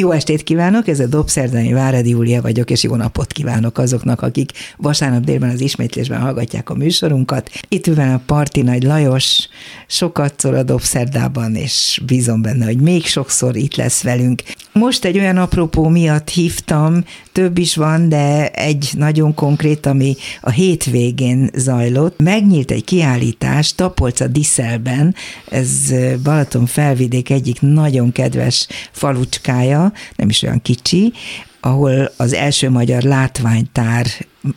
Jó estét kívánok, ez a Dobszerdani Váradi Júlia vagyok, és jó napot kívánok azoknak, akik vasárnap délben az ismétlésben hallgatják a műsorunkat. Itt van a Parti Nagy Lajos, sokatszor a Dobszerdában, és bízom benne, hogy még sokszor itt lesz velünk. Most egy olyan apropó miatt hívtam, több is van, de egy nagyon konkrét, ami a hétvégén zajlott. Megnyílt egy kiállítás Tapolca Diszelben, ez Balaton felvidék egyik nagyon kedves falucskája, nem is olyan kicsi, ahol az első magyar látványtár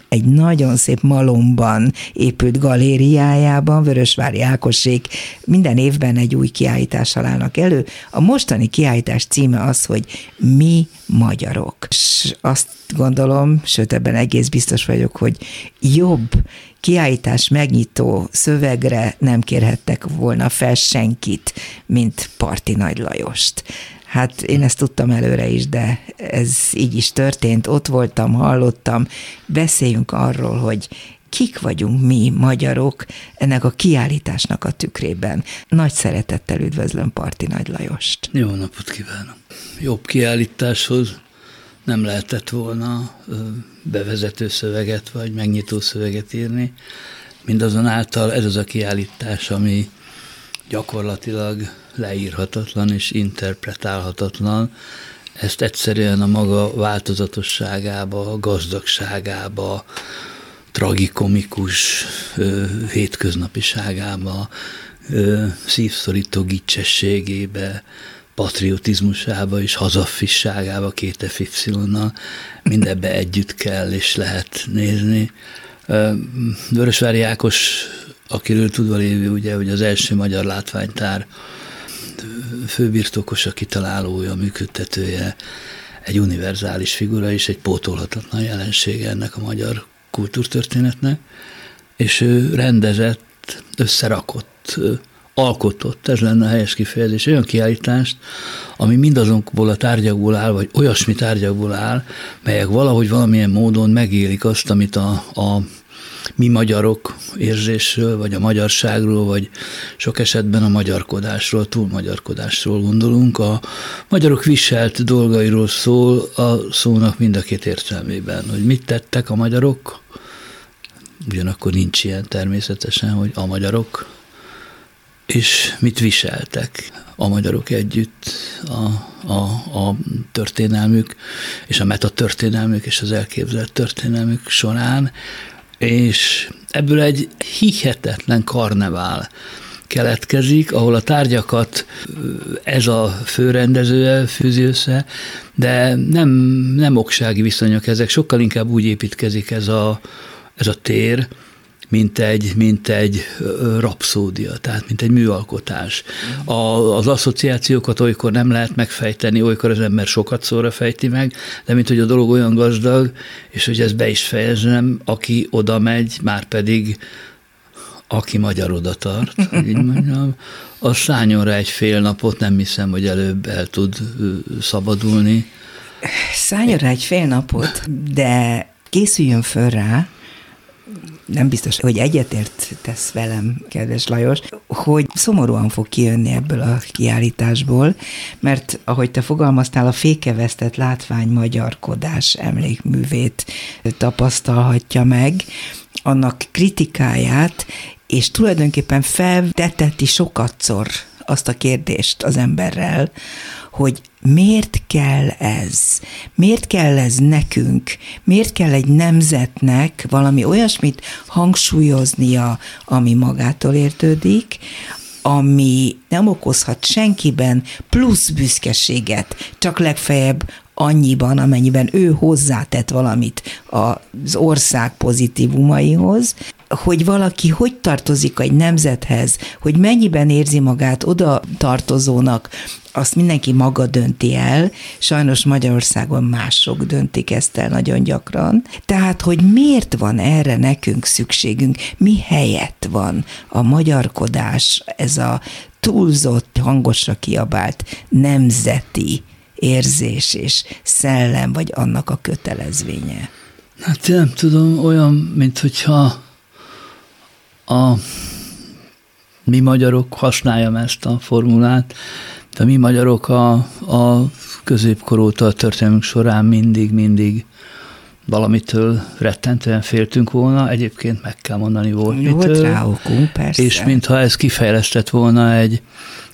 egy nagyon szép malomban épült galériájában, Vörösvári Ákosék minden évben egy új kiállítással állnak elő. A mostani kiállítás címe az, hogy Mi magyarok. És azt gondolom, sőt ebben egész biztos vagyok, hogy jobb kiállítás megnyitó szövegre nem kérhettek volna fel senkit, mint Parti Nagy Lajost. Hát én ezt tudtam előre is, de ez így is történt. Ott voltam, hallottam. Beszéljünk arról, hogy kik vagyunk mi, magyarok, ennek a kiállításnak a tükrében. Nagy szeretettel üdvözlöm Parti Nagy Lajost. Jó napot kívánok! Jobb kiállításhoz nem lehetett volna bevezető szöveget vagy megnyitó szöveget írni. Mindazonáltal ez az a kiállítás, ami gyakorlatilag leírhatatlan és interpretálhatatlan, ezt egyszerűen a maga változatosságába, gazdagságába, tragikomikus hétköznapiságába, szívszorító gicsességébe, patriotizmusába és hazafisságába két FY-nal mindebbe együtt kell és lehet nézni. Vörösvári Ákos, akiről tudva lévő, ugye, hogy az első magyar látványtár főbirtokosa, kitalálója, működtetője, egy univerzális figura és egy pótolhatatlan jelensége ennek a magyar kultúrtörténetnek, és ő rendezett, összerakott, alkotott, ez lenne a helyes kifejezés, olyan kiállítást, ami mindazonból a tárgyakból áll, vagy olyasmi tárgyakból áll, melyek valahogy valamilyen módon megélik azt, amit a, a mi magyarok érzésről, vagy a magyarságról, vagy sok esetben a magyarkodásról, túlmagyarkodásról gondolunk. A magyarok viselt dolgairól szól a szónak mind a két értelmében, hogy mit tettek a magyarok, ugyanakkor nincs ilyen természetesen, hogy a magyarok, és mit viseltek a magyarok együtt a, a, a történelmük, és a metatörténelmük, és az elképzelt történelmük során, és ebből egy hihetetlen karnevál keletkezik, ahol a tárgyakat ez a főrendezője fűzi össze, de nem, nem oksági viszonyok ezek, sokkal inkább úgy építkezik ez a, ez a tér, mint egy, mint egy rapszódia, tehát mint egy műalkotás. A, az asszociációkat olykor nem lehet megfejteni, olykor az ember sokat szóra fejti meg, de mint hogy a dolog olyan gazdag, és hogy ezt be is fejezem, aki oda megy, már pedig aki magyar oda tart, így mondjam, az szálljon rá egy fél napot, nem hiszem, hogy előbb el tud szabadulni. Szálljon rá egy fél napot, de készüljön föl rá, nem biztos, hogy egyetért tesz velem, kedves Lajos, hogy szomorúan fog kijönni ebből a kiállításból, mert ahogy te fogalmaztál, a fékevesztett látvány magyarkodás emlékművét tapasztalhatja meg, annak kritikáját, és tulajdonképpen felteteti sokatszor azt a kérdést az emberrel, hogy miért kell ez? Miért kell ez nekünk? Miért kell egy nemzetnek valami olyasmit hangsúlyoznia, ami magától értődik, ami nem okozhat senkiben plusz büszkeséget, csak legfeljebb annyiban, amennyiben ő hozzátett valamit az ország pozitívumaihoz, hogy valaki hogy tartozik egy nemzethez, hogy mennyiben érzi magát oda tartozónak, azt mindenki maga dönti el, sajnos Magyarországon mások döntik ezt el nagyon gyakran. Tehát, hogy miért van erre nekünk szükségünk, mi helyett van a magyarkodás, ez a túlzott, hangosra kiabált nemzeti érzés és szellem, vagy annak a kötelezvénye? Hát nem tudom, olyan, mint hogyha a mi magyarok, használjam ezt a formulát, de mi magyarok a, a középkor óta a történelmünk során mindig-mindig valamitől rettentően féltünk volna, egyébként meg kell mondani volt Volt mitől. rá okunk, persze. És mintha ez kifejlesztett volna egy,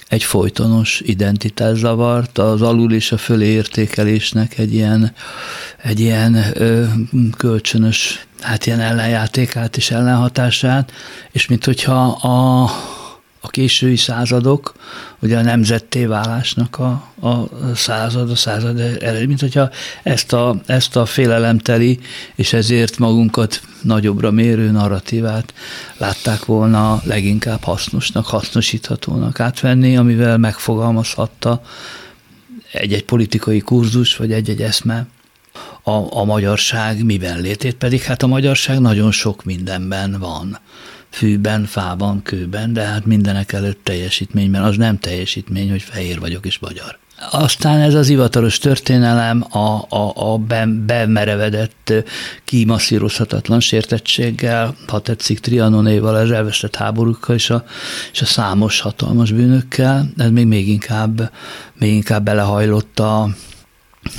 egy folytonos identitászavart, az alul és a fölé értékelésnek egy ilyen, egy ilyen ö, kölcsönös, hát ilyen ellenjátékát és ellenhatását, és mint hogyha a, a késői századok, ugye a nemzetté válásnak a, a század, a század eredmény, mint hogyha ezt a, ezt a félelemteli, és ezért magunkat nagyobbra mérő narratívát látták volna leginkább hasznosnak, hasznosíthatónak átvenni, amivel megfogalmazhatta egy-egy politikai kurzus, vagy egy-egy eszme a, a magyarság miben létét, pedig hát a magyarság nagyon sok mindenben van fűben, fában, kőben, de hát mindenek előtt teljesítményben. Az nem teljesítmény, hogy fehér vagyok és magyar. Aztán ez az hivatalos történelem a, a, a bemerevedett, kimasszírozhatatlan sértettséggel, ha tetszik Trianonéval, az elvesztett háborúkkal és a, és a számos hatalmas bűnökkel, ez még, még inkább, még inkább belehajlott a,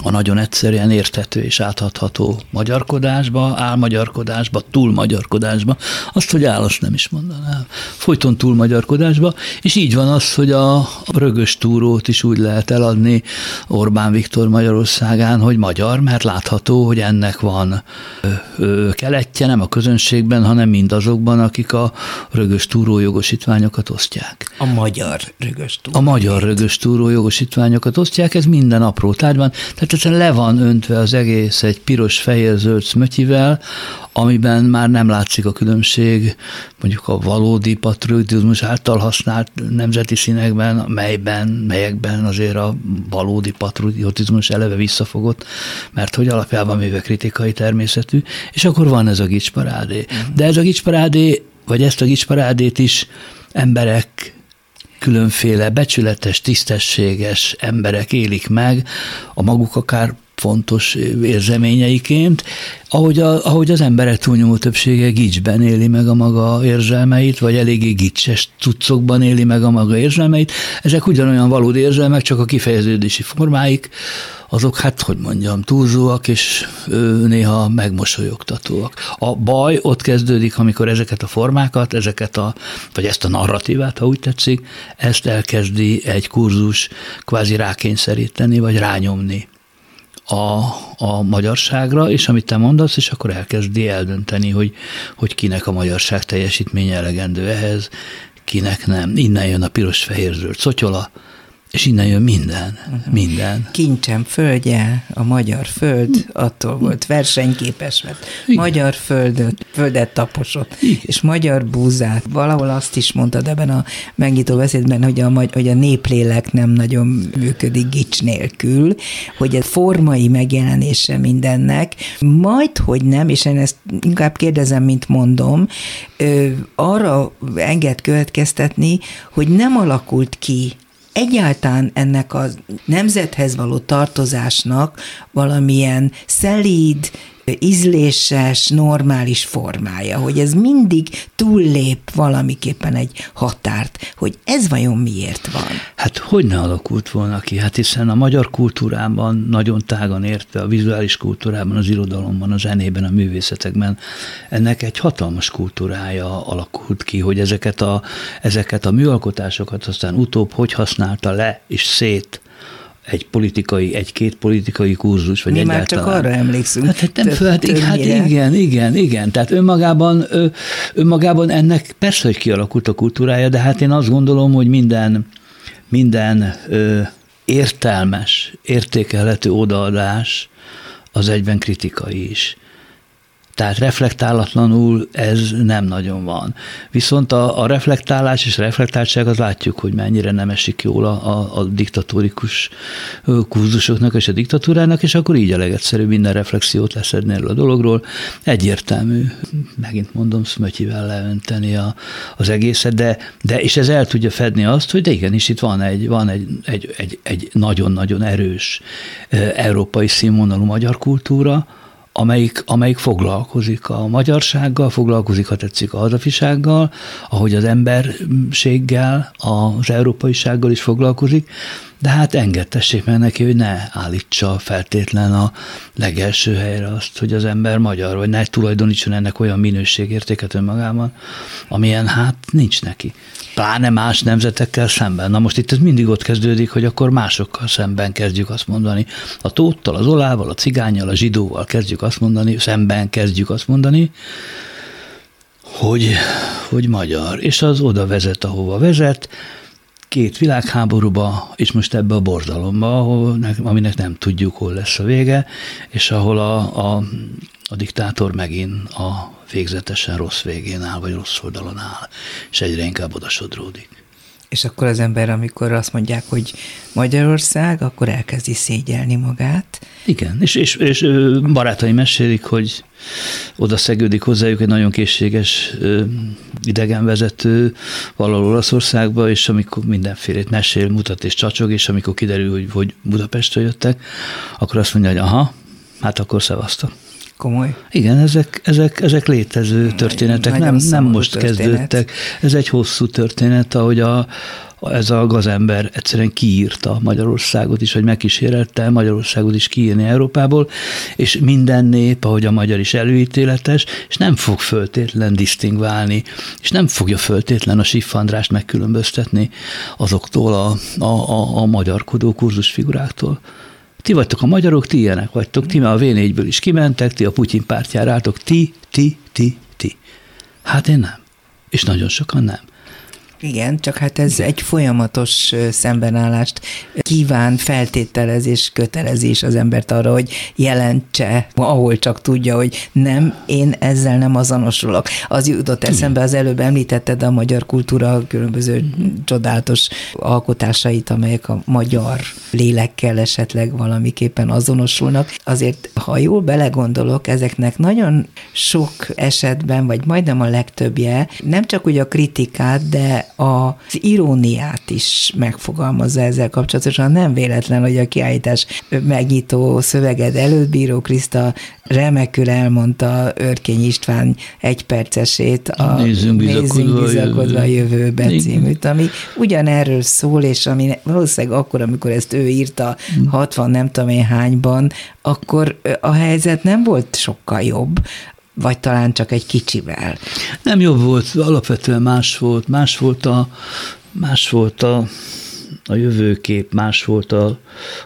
a nagyon egyszerűen érthető és áthatható magyarkodásba, álmagyarkodásba, túlmagyarkodásba, azt, hogy állas nem is mondanám, folyton túlmagyarkodásba, és így van az, hogy a, rögös túrót is úgy lehet eladni Orbán Viktor Magyarországán, hogy magyar, mert látható, hogy ennek van ö, keletje, nem a közönségben, hanem mindazokban, akik a rögös túró jogosítványokat osztják. A magyar rögös túró. A magyar rögös túró jogosítványokat osztják, ez minden apró tárgyban, tehát egyszerűen le van öntve az egész egy piros, fehér, zöld szmötyivel, amiben már nem látszik a különbség mondjuk a valódi patriotizmus által használt nemzeti színekben, melyben, melyekben azért a valódi patriotizmus eleve visszafogott, mert hogy alapjában mivel kritikai természetű, és akkor van ez a gicsparádé. De ez a gicsparádé, vagy ezt a gicsparádét is emberek különféle becsületes, tisztességes emberek élik meg, a maguk akár fontos érzeményeiként, ahogy, a, ahogy az emberek túlnyomó többsége gicsben éli meg a maga érzelmeit, vagy eléggé gicses cuccokban éli meg a maga érzelmeit. Ezek ugyanolyan valódi érzelmek, csak a kifejeződési formáik, azok hát, hogy mondjam, túlzóak, és néha megmosolyogtatóak. A baj ott kezdődik, amikor ezeket a formákat, ezeket a, vagy ezt a narratívát, ha úgy tetszik, ezt elkezdi egy kurzus kvázi rákényszeríteni, vagy rányomni a, a magyarságra, és amit te mondasz, és akkor elkezdi eldönteni, hogy, hogy kinek a magyarság teljesítménye elegendő ehhez, kinek nem. Innen jön a piros-fehér-zöld szotyola, és innen jön minden, uh-huh. minden. Kincsem földje, a magyar föld, attól volt versenyképes, mert Igen. magyar földöt, földet taposott, Igen. és magyar búzát. Valahol azt is mondtad ebben a megnyitó beszédben, hogy a, hogy a néplélek nem nagyon működik gics nélkül, hogy a formai megjelenése mindennek, majd, hogy nem, és én ezt inkább kérdezem, mint mondom, arra enged következtetni, hogy nem alakult ki egyáltalán ennek a nemzethez való tartozásnak valamilyen szelíd, ízléses, normális formája, hogy ez mindig túllép valamiképpen egy határt, hogy ez vajon miért van? Hát hogy ne alakult volna ki? Hát hiszen a magyar kultúrában nagyon tágan érte, a vizuális kultúrában, az irodalomban, a zenében, a művészetekben ennek egy hatalmas kultúrája alakult ki, hogy ezeket a, ezeket a műalkotásokat aztán utóbb hogy használta le és szét egy politikai, egy-két politikai kurzus, vagy Mi egyáltalán. már csak arra emlékszünk. Hát, hát, nem, hát, hát igen, igen, igen. Tehát önmagában, önmagában ennek persze, hogy kialakult a kultúrája, de hát én azt gondolom, hogy minden, minden ö, értelmes, értékelhető odaadás az egyben kritikai is. Tehát reflektálatlanul ez nem nagyon van. Viszont a, a reflektálás és a reflektáltság az látjuk, hogy mennyire nem esik jól a, a, a diktatórikus kurzusoknak és a diktatúrának, és akkor így a legegyszerűbb minden reflexiót leszedni erről a dologról. Egyértelmű, megint mondom, szmötyivel leönteni a, az egészet, de, de és ez el tudja fedni azt, hogy de igenis itt van egy, van egy, egy, egy, egy nagyon-nagyon erős európai színvonalú magyar kultúra, amelyik, amelyik foglalkozik a magyarsággal, foglalkozik, ha tetszik, a hazafisággal, ahogy az emberséggel, az európaisággal is foglalkozik, de hát engedtessék meg neki, hogy ne állítsa feltétlen a legelső helyre azt, hogy az ember magyar, vagy ne tulajdonítson ennek olyan minőségértéket önmagában, amilyen hát nincs neki. Pláne más nemzetekkel szemben. Na most itt ez mindig ott kezdődik, hogy akkor másokkal szemben kezdjük azt mondani. A tóttal, az olával, a cigányjal, a zsidóval kezdjük azt mondani, szemben kezdjük azt mondani, hogy, hogy magyar. És az oda vezet, ahova vezet, két világháborúba, és most ebbe a borzalomba, ahol, aminek nem tudjuk, hol lesz a vége, és ahol a, a, a diktátor megint a végzetesen rossz végén áll, vagy rossz oldalon áll, és egyre inkább odasodródik. És akkor az ember, amikor azt mondják, hogy Magyarország, akkor elkezdi szégyelni magát. Igen, és, és, és barátaim mesélik, hogy oda szegődik hozzájuk egy nagyon készséges idegenvezető valahol Olaszországba, és amikor mindenfélét mesél, mutat és csacsog, és amikor kiderül, hogy, hogy Budapestről jöttek, akkor azt mondja, hogy aha, hát akkor szevasztok. Komoly. Igen, ezek, ezek, ezek létező történetek, nem, nem most történet. kezdődtek. Ez egy hosszú történet, ahogy a, ez a gazember egyszerűen kiírta Magyarországot is, vagy megkísérelte Magyarországot is kiírni Európából, és minden nép, ahogy a magyar is előítéletes, és nem fog föltétlen disztingválni, és nem fogja föltétlen a Siffandrást megkülönböztetni azoktól a, a, a, a magyarkodó kurzusfiguráktól. Ti vagytok a magyarok, ti ilyenek vagytok, ti már a v is kimentek, ti a Putyin pártjára álltok, ti, ti, ti, ti. Hát én nem. És nagyon sokan nem. Igen, csak hát ez egy folyamatos szembenállást kíván, feltételez és kötelezés az embert arra, hogy jelentse, ahol csak tudja, hogy nem, én ezzel nem azonosulok. Az jutott eszembe, az előbb említetted a magyar kultúra különböző csodálatos alkotásait, amelyek a magyar lélekkel esetleg valamiképpen azonosulnak. Azért, ha jól belegondolok, ezeknek nagyon sok esetben, vagy majdnem a legtöbbje, nem csak úgy a kritikát, de az iróniát is megfogalmazza ezzel kapcsolatosan. Nem véletlen, hogy a kiállítás megnyitó szöveged előtt Bíró Kriszta remekül elmondta Örkény István egypercesét, a Nézzünk bizakodva, bizakodva a jövőbe Igen. címűt, ami ugyanerről szól, és ami valószínűleg akkor, amikor ezt ő írta 60 nem tudom én hányban, akkor a helyzet nem volt sokkal jobb vagy talán csak egy kicsivel? Nem jobb volt, alapvetően más volt, más volt a, más volt a, a jövőkép, más volt a,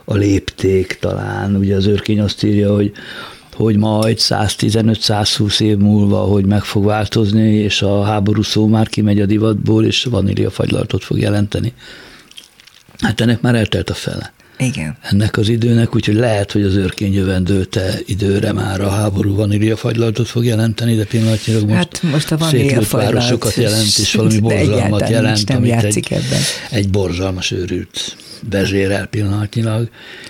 a lépték talán. Ugye az őrkény azt írja, hogy hogy majd 115-120 év múlva, hogy meg fog változni, és a háború szó már kimegy a divatból, és fagylaltot fog jelenteni. Hát ennek már eltelt a fele. Igen. ennek az időnek, úgyhogy lehet, hogy az őrkény jövendőte időre már a háború vaníliafagylaltot fog jelenteni, de pillanatnyilag most, hát most a városokat jelent, és valami borzalmat jelent, nem amit egy, ebben. egy borzalmas őrült vezérel pillanatnyilag,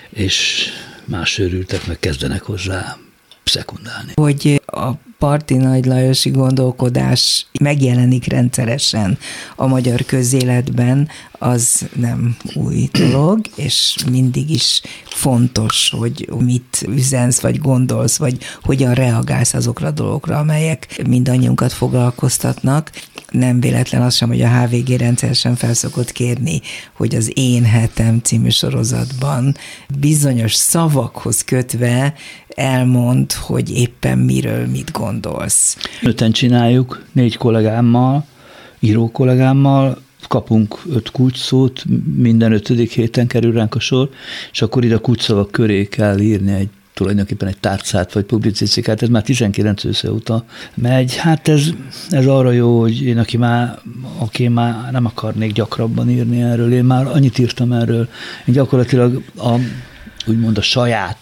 és más őrültek meg kezdenek hozzá szekundálni. Hogy a parti nagy Lajosi gondolkodás megjelenik rendszeresen a magyar közéletben, az nem új dolog, és mindig is fontos, hogy mit üzensz, vagy gondolsz, vagy hogyan reagálsz azokra a dolgokra, amelyek mindannyiunkat foglalkoztatnak. Nem véletlen az sem, hogy a HVG rendszeresen felszokott kérni, hogy az Én hetem című sorozatban bizonyos szavakhoz kötve elmond, hogy éppen miről mit gondolsz. Öten csináljuk, négy kollégámmal, író kollégámmal, kapunk öt kulcsszót, minden ötödik héten kerül ránk a sor, és akkor ide a kulcsszavak köré kell írni egy tulajdonképpen egy tárcát vagy publicisztikát, ez már 19 ősze óta megy. Hát ez, ez arra jó, hogy én, aki már, aki már nem akarnék gyakrabban írni erről, én már annyit írtam erről, én gyakorlatilag a, úgymond a saját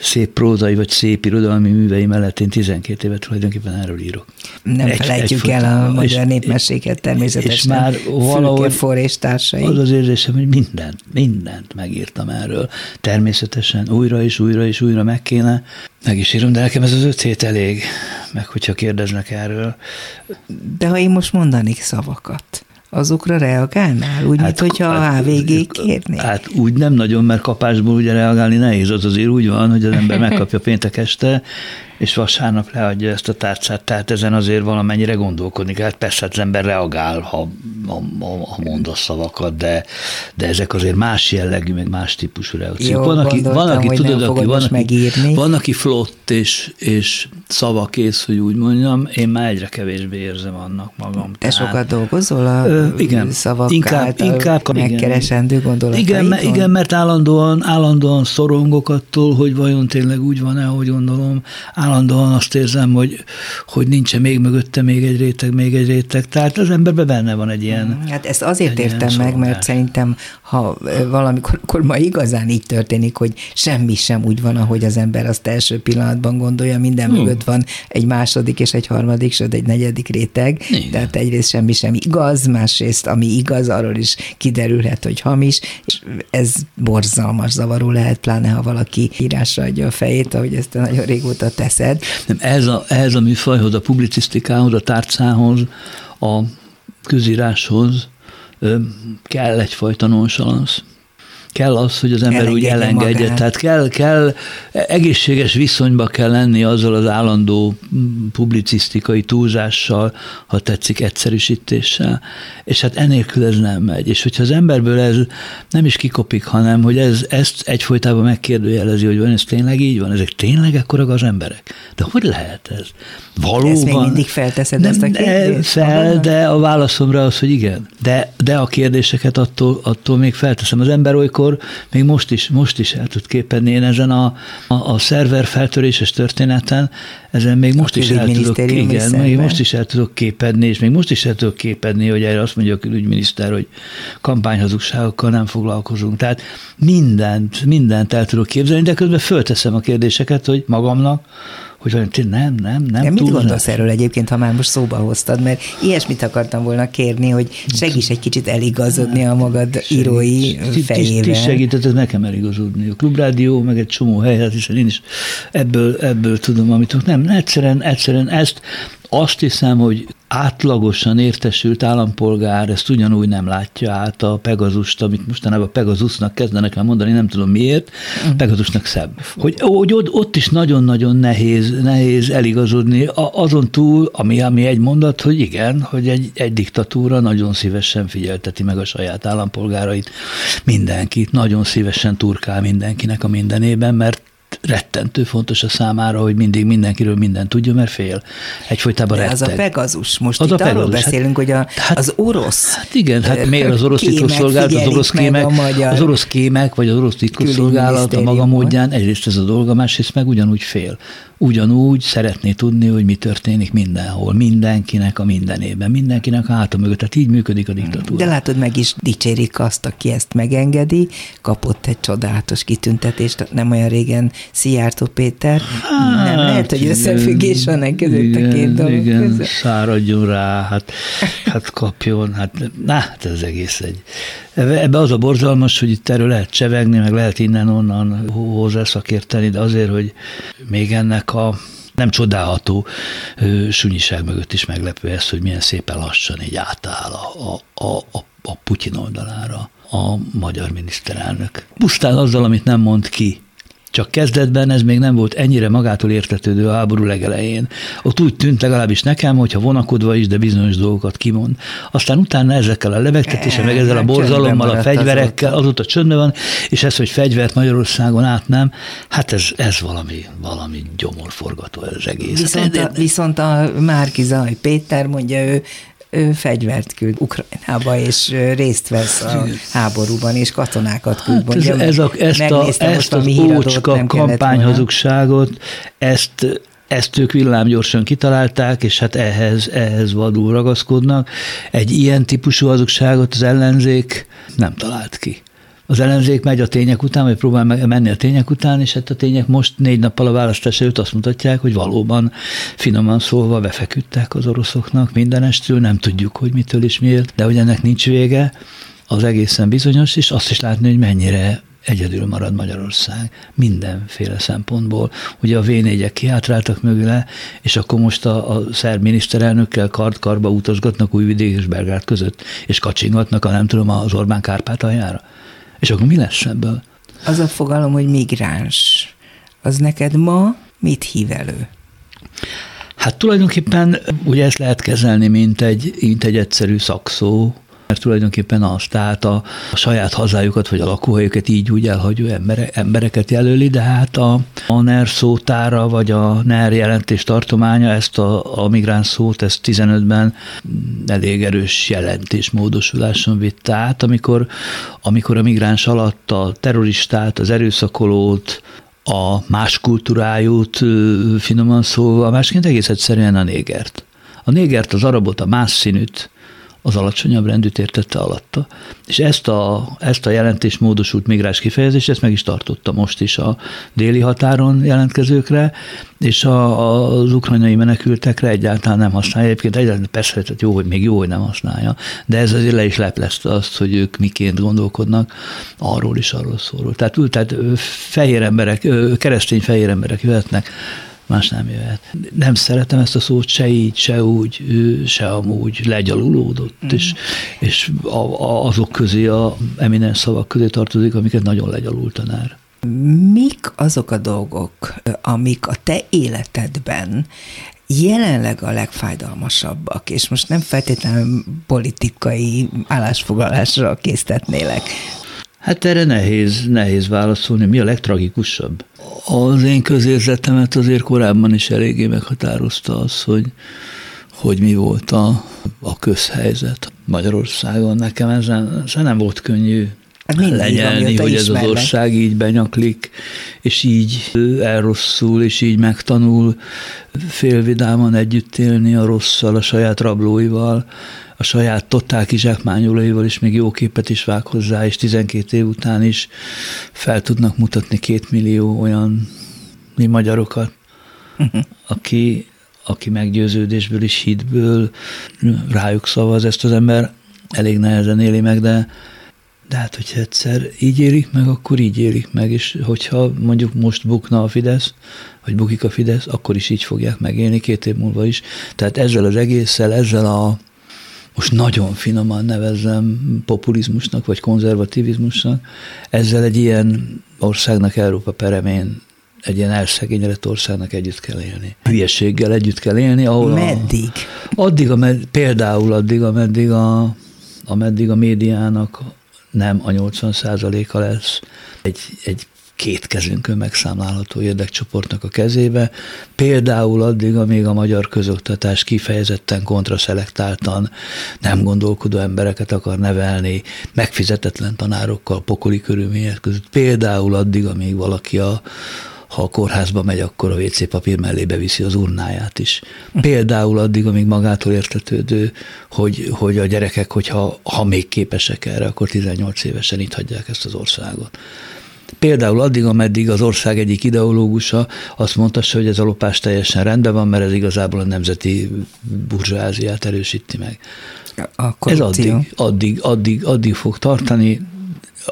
szép prózai vagy szép irodalmi művei mellett én 12 évet tulajdonképpen erről írok. Nem egy, felejtjük egy el a magyar népmeséket természetesen. És már valahogy és társai. Az az érzésem, hogy mindent, mindent megírtam erről. Természetesen újra és újra és újra meg kéne, meg is írom, de nekem ez az öt hét elég, meg hogyha kérdeznek erről. De ha én most mondanék szavakat, azokra reagálnál? Úgy, hát, mint hogyha hát, a HVG kérné? Hát úgy nem nagyon, mert kapásból ugye reagálni nehéz. Az azért úgy van, hogy az ember megkapja péntek este, és vasárnap leadja ezt a tárcát, tehát ezen azért valamennyire gondolkodni kell. Hát persze hát az ember reagál, ha, ha, ha mond a szavakat, de, de ezek azért más jellegű, meg más típusú reakciók. Jó, van, aki, van, aki tudod, aki, van, aki, megírni. van, aki flott és, és szavakész, hogy úgy mondjam, én már egyre kevésbé érzem annak magam. Te tehát, sokat dolgozol a ö, igen, szavak inkább, által inkább, megkeresendő gondolataiton? Igen, igen, mert állandóan, állandóan szorongok attól, hogy vajon tényleg úgy van-e, hogy gondolom, állandóan azt érzem, hogy, hogy nincsen még mögötte még egy réteg, még egy réteg. Tehát az emberben benne van egy ilyen. Mm, hát ezt azért értem meg, mert szerintem, ha valamikor akkor ma igazán így történik, hogy semmi sem úgy van, ahogy az ember azt első pillanatban gondolja, minden hmm. mögött van egy második és egy harmadik, sőt egy negyedik réteg. Igen. Tehát egyrészt semmi sem igaz, másrészt ami igaz, arról is kiderülhet, hogy hamis, és ez borzalmas zavaró lehet, pláne ha valaki írásra adja a fejét, ahogy ezt nagyon régóta tesz teszed. Nem, ehhez a, ehhez a műfajhoz, a publicisztikához, a tárcához, a közíráshoz kell egyfajta nonchalansz kell az, hogy az ember Elengedje úgy elengedje. Magát. Tehát kell, kell, egészséges viszonyba kell lenni azzal az állandó publicisztikai túlzással, ha tetszik, egyszerűsítéssel. És hát enélkül ez nem megy. És hogyha az emberből ez nem is kikopik, hanem hogy ez, ezt egyfolytában megkérdőjelezi, hogy van ez tényleg így van, ezek tényleg ekkorak az emberek. De hogy lehet ez? Valóban. Ezt még mindig felteszed nem, ezt a kérdést? Fel, de a válaszomra az, hogy igen. De, de a kérdéseket attól, attól még felteszem. Az ember olykor akkor még most is, most is el tud képedni. Én ezen a, a, a szerver feltöréses történeten, ezen még most a is el tudok, igen, még most is el tudok képedni, és még most is el tudok képedni, hogy erre azt mondja a külügyminiszter, hogy kampányhazugságokkal nem foglalkozunk. Tehát mindent, mindent el tudok képzelni, de közben fölteszem a kérdéseket, hogy magamnak, hogy olyan, nem, nem, nem. De mit gondolsz erről egyébként, ha már most szóba hoztad, mert ilyesmit akartam volna kérni, hogy segíts egy kicsit eligazodni a magad írói fejével. Ti, ti segítettek nekem eligazodni. A klubrádió, meg egy csomó hely, hát hiszen én is ebből, ebből tudom, amit nem, egyszerűen, egyszerűen ezt azt hiszem, hogy átlagosan értesült állampolgár ezt ugyanúgy nem látja át a Pegazust, amit mostanában Pegazusnak kezdenek el mondani, nem tudom miért, mm. Pegazusnak szebb. Hogy, hogy ott is nagyon-nagyon nehéz, nehéz eligazodni, azon túl, ami, ami egy mondat, hogy igen, hogy egy, egy diktatúra nagyon szívesen figyelteti meg a saját állampolgárait, mindenkit, nagyon szívesen turkál mindenkinek a mindenében, mert rettentő fontos a számára, hogy mindig mindenkiről mindent tudja, mert fél. Egyfolytában De retteg. az a Pegazus. Most az itt a Pegazus. arról beszélünk, hát, hogy a, hát, az orosz Hát igen, hát miért az orosz titkosszolgálat, az orosz kémek, az orosz kémek, vagy az orosz titkosszolgálat a maga módján egyrészt ez a dolga, másrészt meg ugyanúgy fél ugyanúgy szeretné tudni, hogy mi történik mindenhol, mindenkinek a mindenében, mindenkinek a háta mögött. Tehát így működik a diktatúra. De látod, meg is dicsérik azt, aki ezt megengedi, kapott egy csodálatos kitüntetést, nem olyan régen Szijjártó Péter. Hát, nem lehet, hogy összefüggés van egy között igen, a két dolog Igen, között. száradjon rá, hát, hát kapjon, hát, na, hát ez egész egy. Ebbe az a borzalmas, hogy itt erről lehet csevegni, meg lehet innen-onnan hozzászakérteni, de azért, hogy még ennek ennek a nem csodálható sunyiság mögött is meglepő ez, hogy milyen szépen lassan így átáll a, a, a, a Putyin oldalára a magyar miniszterelnök. Pusztán azzal, amit nem mond ki, csak kezdetben ez még nem volt ennyire magától értetődő a háború legelején. Ott úgy tűnt legalábbis nekem, hogyha vonakodva is, de bizonyos dolgokat kimond. Aztán utána ezekkel a levegtetése, meg ezzel a borzalommal, a fegyverekkel, azóta csöndben van, és ez, hogy fegyvert Magyarországon át nem, hát ez, ez valami, valami gyomorforgató ez egész. Viszont a, viszont a Márki Zaj Péter mondja, ő ő fegyvert küld Ukrajnába, és részt vesz a háborúban, és katonákat küld. Hát ez, ez a, ezt, a, ezt az ócska kampányhazugságot, ezt ezt ők villámgyorsan kitalálták, és hát ehhez, ehhez vadul ragaszkodnak. Egy ilyen típusú hazugságot az ellenzék nem talált ki. Az ellenzék megy a tények után, vagy próbál menni a tények után, és hát a tények most négy nappal a választás előtt azt mutatják, hogy valóban finoman szólva befeküdtek az oroszoknak mindenestől, nem tudjuk, hogy mitől is miért, de hogy ennek nincs vége, az egészen bizonyos, és azt is látni, hogy mennyire egyedül marad Magyarország mindenféle szempontból. Ugye a V4-ek kiátráltak mögüle, és akkor most a, a szerb miniszterelnökkel kard-karba utazgatnak Újvidék és Belgrád között, és kacsingatnak a nem tudom az Orbán Kárpátaljára. És akkor mi lesz ebből? Az a fogalom, hogy migráns, az neked ma mit hív elő? Hát tulajdonképpen ugye ezt lehet kezelni, mint egy, mint egy egyszerű szakszó, mert tulajdonképpen az, tehát a, a saját hazájukat vagy a lakóhelyüket így úgy elhagyó embere, embereket jelöli, de hát a, a NER szótára vagy a NER jelentés tartománya ezt a, a migráns szót, ezt 15-ben elég erős jelentés módosuláson vitte át, amikor, amikor a migráns alatt a terroristát, az erőszakolót, a más kultúrájút, finoman szólva, másként egész egyszerűen a négert. A négert, az arabot, a más színűt, az alacsonyabb rendűt értette alatta. És ezt a, ezt a jelentés módosult migráns kifejezést, ezt meg is tartotta most is a déli határon jelentkezőkre, és a, az ukrajnai menekültekre egyáltalán nem használja. Egyébként egyáltalán persze, tehát jó, hogy még jó, hogy nem használja, de ez azért le is leplezte azt, hogy ők miként gondolkodnak arról is, arról szólról. Tehát, tehát fehér emberek, keresztény fehér emberek jöhetnek más nem jöhet. Nem szeretem ezt a szót se így, se úgy, se amúgy legyalulódott, mm. és, és a, a, azok közé, a eminens szavak közé tartozik, amiket nagyon legyalult tanár. Mik azok a dolgok, amik a te életedben jelenleg a legfájdalmasabbak, és most nem feltétlenül politikai állásfoglalásra késztetnélek, Hát erre nehéz, nehéz válaszolni. Mi a legtragikusabb? Az én közérzetemet azért korábban is eléggé meghatározta az, hogy, hogy mi volt a, a közhelyzet Magyarországon. Nekem ezen, ezen nem volt könnyű hát lenyelni, hogy ez az ország így benyaklik, és így elrosszul, és így megtanul félvidáman együtt élni a rosszal, a saját rablóival, a saját totál kizsákmányolóival is még jó képet is vág hozzá, és 12 év után is fel tudnak mutatni két millió olyan mi magyarokat, uh-huh. aki, aki meggyőződésből és hitből rájuk szavaz ezt az ember, elég nehezen éli meg, de, de hát, hogyha egyszer így élik meg, akkor így élik meg, és hogyha mondjuk most bukna a Fidesz, vagy bukik a Fidesz, akkor is így fogják megélni két év múlva is. Tehát ezzel az egésszel, ezzel a most nagyon finoman nevezzem populizmusnak vagy konzervativizmusnak, ezzel egy ilyen országnak Európa peremén egy ilyen elszegényedett országnak együtt kell élni. Hülyeséggel együtt kell élni, ahol Meddig? A, addig, amed, például addig, ameddig a, ameddig a médiának nem a 80 a lesz egy, egy két kezünkön megszámlálható érdekcsoportnak a kezébe, például addig, amíg a magyar közoktatás kifejezetten kontraszelektáltan nem gondolkodó embereket akar nevelni, megfizetetlen tanárokkal, pokoli körülmények között, például addig, amíg valaki a, ha a kórházba megy, akkor a WC papír mellé beviszi az urnáját is. Például addig, amíg magától értetődő, hogy, hogy a gyerekek, hogyha ha még képesek erre, akkor 18 évesen itt hagyják ezt az országot. Például addig, ameddig az ország egyik ideológusa azt mondta, hogy ez a lopás teljesen rendben van, mert ez igazából a nemzeti burzsáziát erősíti meg. A ez addig, addig, addig, addig fog tartani,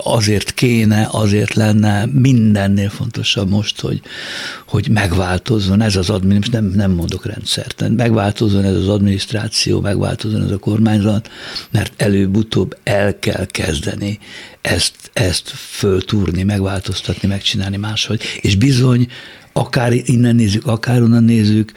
azért kéne, azért lenne mindennél fontosabb most, hogy, hogy megváltozzon ez az adminisztráció, nem, nem mondok rendszert, megváltozzon ez az adminisztráció, megváltozzon ez a kormányzat, mert előbb-utóbb el kell kezdeni ezt, ezt föltúrni, megváltoztatni, megcsinálni máshogy. És bizony, akár innen nézzük, akár onnan nézzük,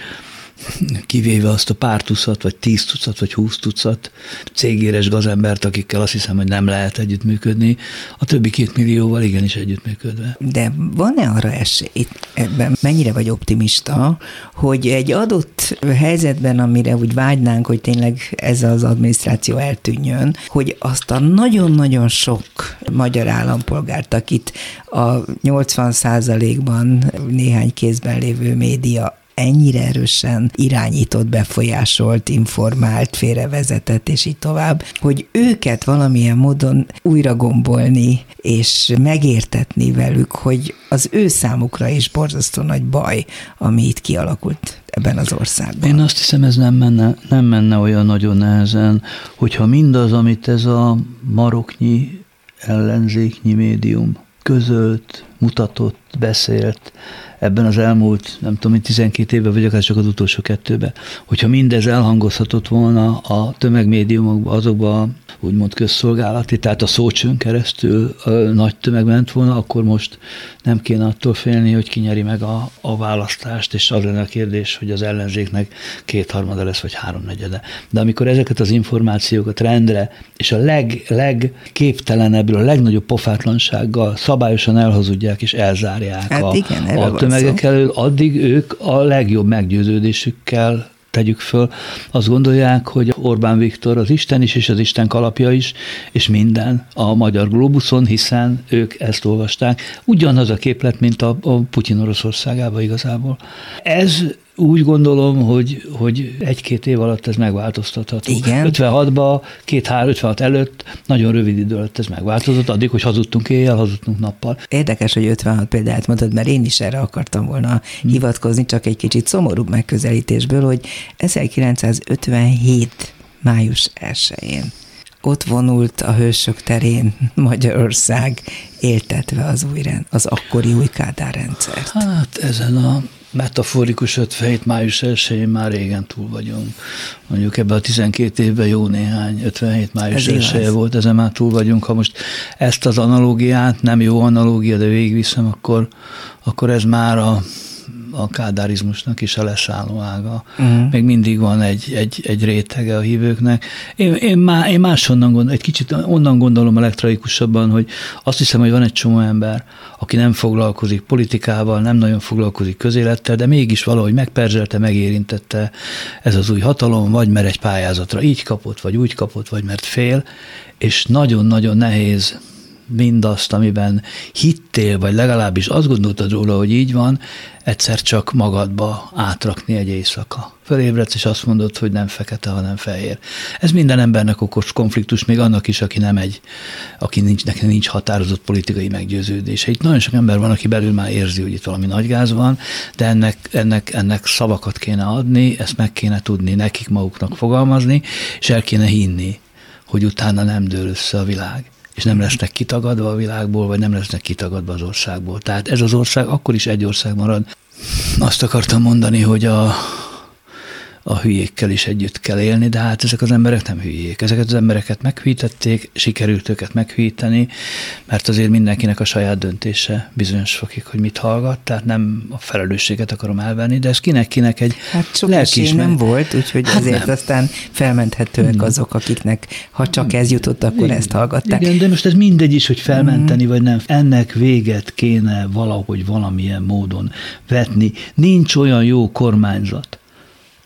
kivéve azt a pár tucat, vagy tíz tucat, vagy húsz tucat cégéres gazembert, akikkel azt hiszem, hogy nem lehet együttműködni, a többi két millióval igenis együttműködve. De van-e arra esély, ebben mennyire vagy optimista, hogy egy adott helyzetben, amire úgy vágynánk, hogy tényleg ez az adminisztráció eltűnjön, hogy azt a nagyon-nagyon sok magyar állampolgárt, akit a 80 ban néhány kézben lévő média ennyire erősen irányított, befolyásolt, informált, félrevezetett, és így tovább, hogy őket valamilyen módon újra gombolni, és megértetni velük, hogy az ő számukra is borzasztó nagy baj, ami itt kialakult ebben az országban. Én azt hiszem, ez nem menne, nem menne olyan nagyon nehezen, hogyha mindaz, amit ez a maroknyi ellenzéknyi médium közölt, mutatott, beszélt, ebben az elmúlt, nem tudom, 12 évben, vagy akár csak az utolsó kettőben, hogyha mindez elhangozhatott volna a tömegmédiumokban, azokban a úgymond közszolgálati, tehát a szócsön keresztül a nagy tömeg ment volna, akkor most nem kéne attól félni, hogy kinyeri meg a, a választást, és az lenne a kérdés, hogy az ellenzéknek kétharmada lesz, vagy háromnegyede. De amikor ezeket az információkat rendre, és a leg, legképtelenebbről, a legnagyobb pofátlansággal szabályosan elhazudják és elzárják hát a, igen, a tömegek elől, addig ők a legjobb meggyőződésükkel tegyük föl, azt gondolják, hogy Orbán Viktor az Isten is, és az Isten kalapja is, és minden a magyar globuszon, hiszen ők ezt olvasták. Ugyanaz a képlet, mint a, a Putyin Oroszországában igazából. Ez úgy gondolom, hogy, hogy egy-két év alatt ez megváltoztatható. Igen. 56-ban, két-három, 56 előtt, nagyon rövid idő alatt ez megváltozott, addig, hogy hazudtunk éjjel, hazudtunk nappal. Érdekes, hogy 56 példát mondtad, mert én is erre akartam volna hmm. hivatkozni, csak egy kicsit szomorúbb megközelítésből, hogy 1957 május 1-én ott vonult a hősök terén Magyarország, éltetve az új rend, az akkori új Kádár rendszert. Hát ezen a metaforikus 57 május 1 már régen túl vagyunk. Mondjuk ebben a 12 évben jó néhány, 57 május 1 volt, ezen már túl vagyunk. Ha most ezt az analógiát, nem jó analógia, de végigviszem, akkor, akkor ez már a a kádárizmusnak is a leszálló ága. Uh-huh. Még mindig van egy, egy, egy rétege a hívőknek. Én, én, má, én máshonnan gondolom, egy kicsit onnan gondolom a legtraikusabban, hogy azt hiszem, hogy van egy csomó ember, aki nem foglalkozik politikával, nem nagyon foglalkozik közélettel, de mégis valahogy megperzselte, megérintette ez az új hatalom, vagy mert egy pályázatra így kapott, vagy úgy kapott, vagy mert fél, és nagyon-nagyon nehéz mindazt, amiben hittél, vagy legalábbis azt gondoltad róla, hogy így van, egyszer csak magadba átrakni egy éjszaka. Fölébredsz, és azt mondod, hogy nem fekete, hanem fehér. Ez minden embernek okos konfliktus, még annak is, aki nem egy, aki nincs, neki nincs határozott politikai meggyőződése. Itt nagyon sok ember van, aki belül már érzi, hogy itt valami nagy gáz van, de ennek, ennek, ennek szavakat kéne adni, ezt meg kéne tudni nekik maguknak fogalmazni, és el kéne hinni, hogy utána nem dől össze a világ és nem lesznek kitagadva a világból, vagy nem lesznek kitagadva az országból. Tehát ez az ország akkor is egy ország marad. Azt akartam mondani, hogy a, a hülyékkel is együtt kell élni, de hát ezek az emberek nem hülyék. Ezeket az embereket meghűítették, sikerült őket meghűíteni, mert azért mindenkinek a saját döntése bizonyos fokig, hogy mit hallgat, tehát nem a felelősséget akarom elvenni, de ez kinek-kinek egy Hát sok nem volt, úgyhogy hát azért nem. aztán felmenthetőek nem. azok, akiknek ha csak ez jutott, akkor Igen. ezt hallgatták. Igen, de most ez mindegy is, hogy felmenteni, mm. vagy nem. Ennek véget kéne valahogy valamilyen módon vetni. Nincs olyan jó kormányzat,